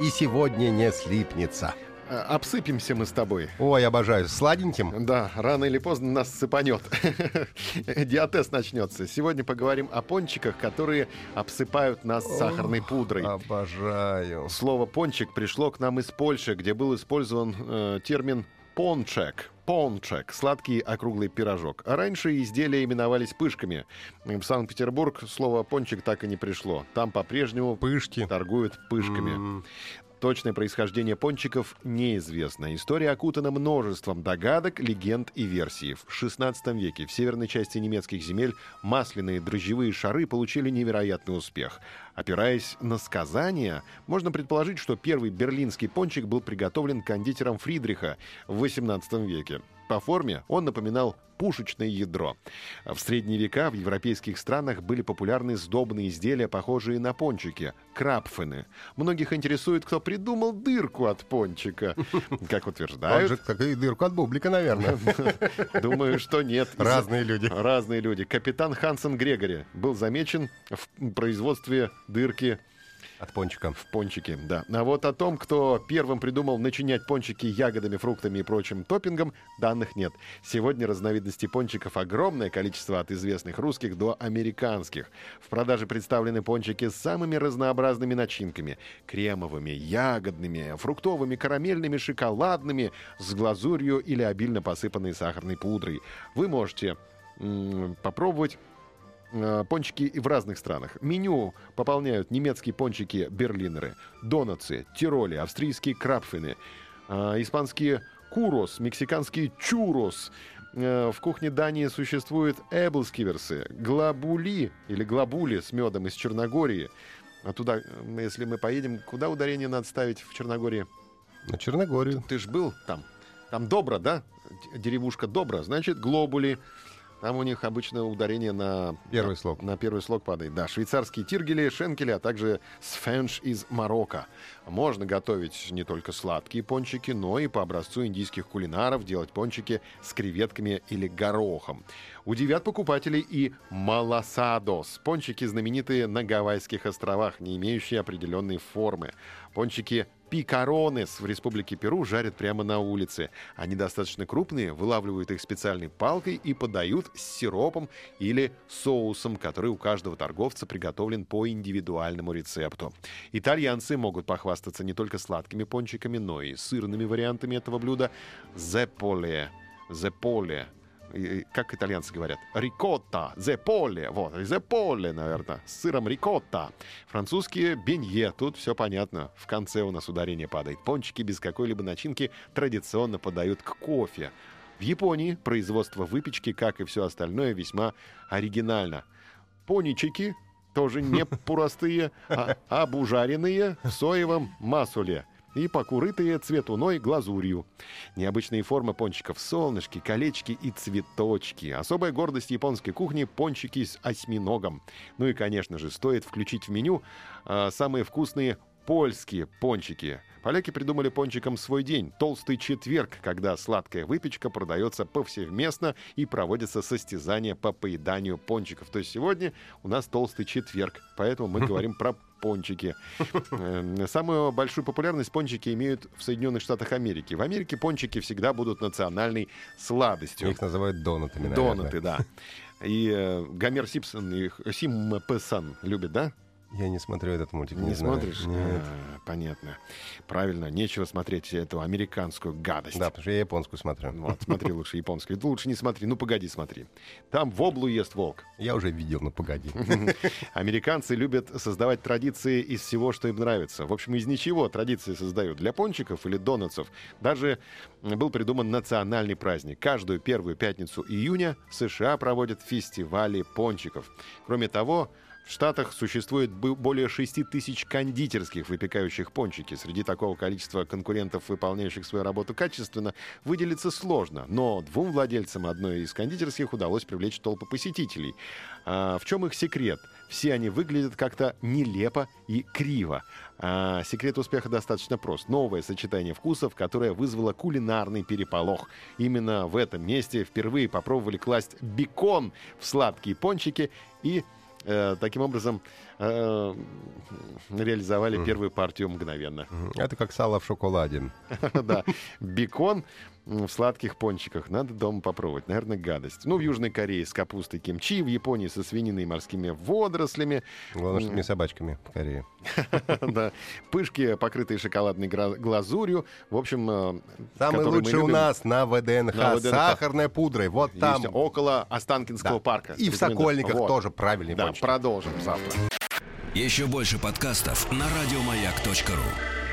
И сегодня не слипнется. А, Обсыпемся мы с тобой. Ой, обожаю. Сладеньким? Да, рано или поздно нас сыпанет. Диатез начнется. Сегодня поговорим о пончиках, которые обсыпают нас сахарной пудрой. Обожаю. Слово пончик пришло к нам из Польши, где был использован э, термин пончек. Пончек, сладкий округлый пирожок. А раньше изделия именовались пышками. В Санкт-Петербург слово пончик так и не пришло. Там по-прежнему Пышки. торгуют пышками. Точное происхождение пончиков неизвестно. История окутана множеством догадок, легенд и версий. В XVI веке в северной части немецких земель масляные дрожжевые шары получили невероятный успех. Опираясь на сказания, можно предположить, что первый берлинский пончик был приготовлен кондитером Фридриха в XVIII веке. По форме он напоминал пушечное ядро. В средние века в европейских странах были популярны сдобные изделия, похожие на пончики – крапфены. Многих интересует, кто придумал дырку от пончика. Как утверждают, же как и дырку от бублика, наверное. думаю, что нет. Разные люди. Разные люди. Капитан Хансен Грегори был замечен в производстве дырки От пончика. в пончике, да. А вот о том, кто первым придумал начинять пончики ягодами, фруктами и прочим топпингом, данных нет. Сегодня разновидностей пончиков огромное количество от известных русских до американских. В продаже представлены пончики с самыми разнообразными начинками. Кремовыми, ягодными, фруктовыми, карамельными, шоколадными, с глазурью или обильно посыпанной сахарной пудрой. Вы можете м, попробовать э, пончики и в разных странах. Меню пополняют немецкие пончики берлинеры, донатсы, тироли, австрийские крапфины, э, испанские курос, мексиканские чурос. Э, В кухне Дании существуют эблскиверсы, глабули или глабули с медом из Черногории. А туда, э, если мы поедем, куда ударение надо ставить в Черногории? На Черногорию. Ты ж был там. Там Добра, да? Деревушка Добра, значит, глобули. Там у них обычно ударение на... Первый слог. На первый слог падает. Да, швейцарские тиргели, шенкели, а также сфенш из Марокко. Можно готовить не только сладкие пончики, но и по образцу индийских кулинаров делать пончики с креветками или горохом. Удивят покупателей и маласадос. Пончики знаменитые на Гавайских островах, не имеющие определенной формы. Пончики пикаронес в республике Перу жарят прямо на улице. Они достаточно крупные, вылавливают их специальной палкой и подают с сиропом или соусом, который у каждого торговца приготовлен по индивидуальному рецепту. Итальянцы могут похвастаться не только сладкими пончиками, но и сырными вариантами этого блюда. Зеполе. Зеполе. Как итальянцы говорят? Рикотта, зеполе. Вот, зеполе, наверное. С сыром рикотта. Французские бенье. Тут все понятно. В конце у нас ударение падает. Пончики без какой-либо начинки традиционно подают к кофе. В Японии производство выпечки, как и все остальное, весьма оригинально. Поничики тоже не простые, а обужаренные в соевом масуле и покурытые цветуной глазурью. Необычные формы пончиков — солнышки, колечки и цветочки. Особая гордость японской кухни — пончики с осьминогом. Ну и, конечно же, стоит включить в меню а, самые вкусные польские пончики. Поляки придумали пончикам свой день — толстый четверг, когда сладкая выпечка продается повсеместно и проводятся состязания по поеданию пончиков. То есть сегодня у нас толстый четверг, поэтому мы говорим про пончики. Э, Самую большую популярность пончики имеют в Соединенных Штатах Америки. В Америке пончики всегда будут национальной сладостью. Их называют донатами, наверное. Донаты, да. И э, Гомер Симпсон, их Симпсон любит, да? Я не смотрю этот мультик. Не, Не, знаю. смотришь? Нет. А, понятно. Правильно, нечего смотреть эту американскую гадость. Да, потому что я японскую смотрю. Вот, смотри лучше японскую. Ты лучше не смотри. Ну, погоди, смотри. Там в облу ест волк. Я уже видел, ну погоди. Американцы любят создавать традиции из всего, что им нравится. В общем, из ничего традиции создают. Для пончиков или донатсов даже был придуман национальный праздник. Каждую первую пятницу июня США проводят фестивали пончиков. Кроме того, В Штатах существует более 6 тысяч кондитерских, выпекающих пончики. Среди такого количества конкурентов, выполняющих свою работу качественно, выделиться сложно. Но двум владельцам одной из кондитерских удалось привлечь толпы посетителей. А в чем их секрет? Все они выглядят как-то нелепо и криво. А секрет успеха достаточно прост. Новое сочетание вкусов, которое вызвало кулинарный переполох. Именно в этом месте впервые попробовали класть бекон в сладкие пончики и э, таким образом э, реализовали первую партию мгновенно. Это как сало в шоколаде. Да, бекон в сладких пончиках. Надо дома попробовать. Наверное, гадость. Ну, в Южной Корее с капустой кимчи, в Японии со свининой и морскими водорослями. Главное, что не собачками в Корее. Да, пышки, покрытые шоколадной глазурью. В общем, э, Самый лучший у нас на ВДНХ. Сахарной пудрой. Вот там. около Останкинского парка. И в. Сокольниках тоже правильный Да, продолжим завтра. Еще больше подкастов на радиомаяк.ру.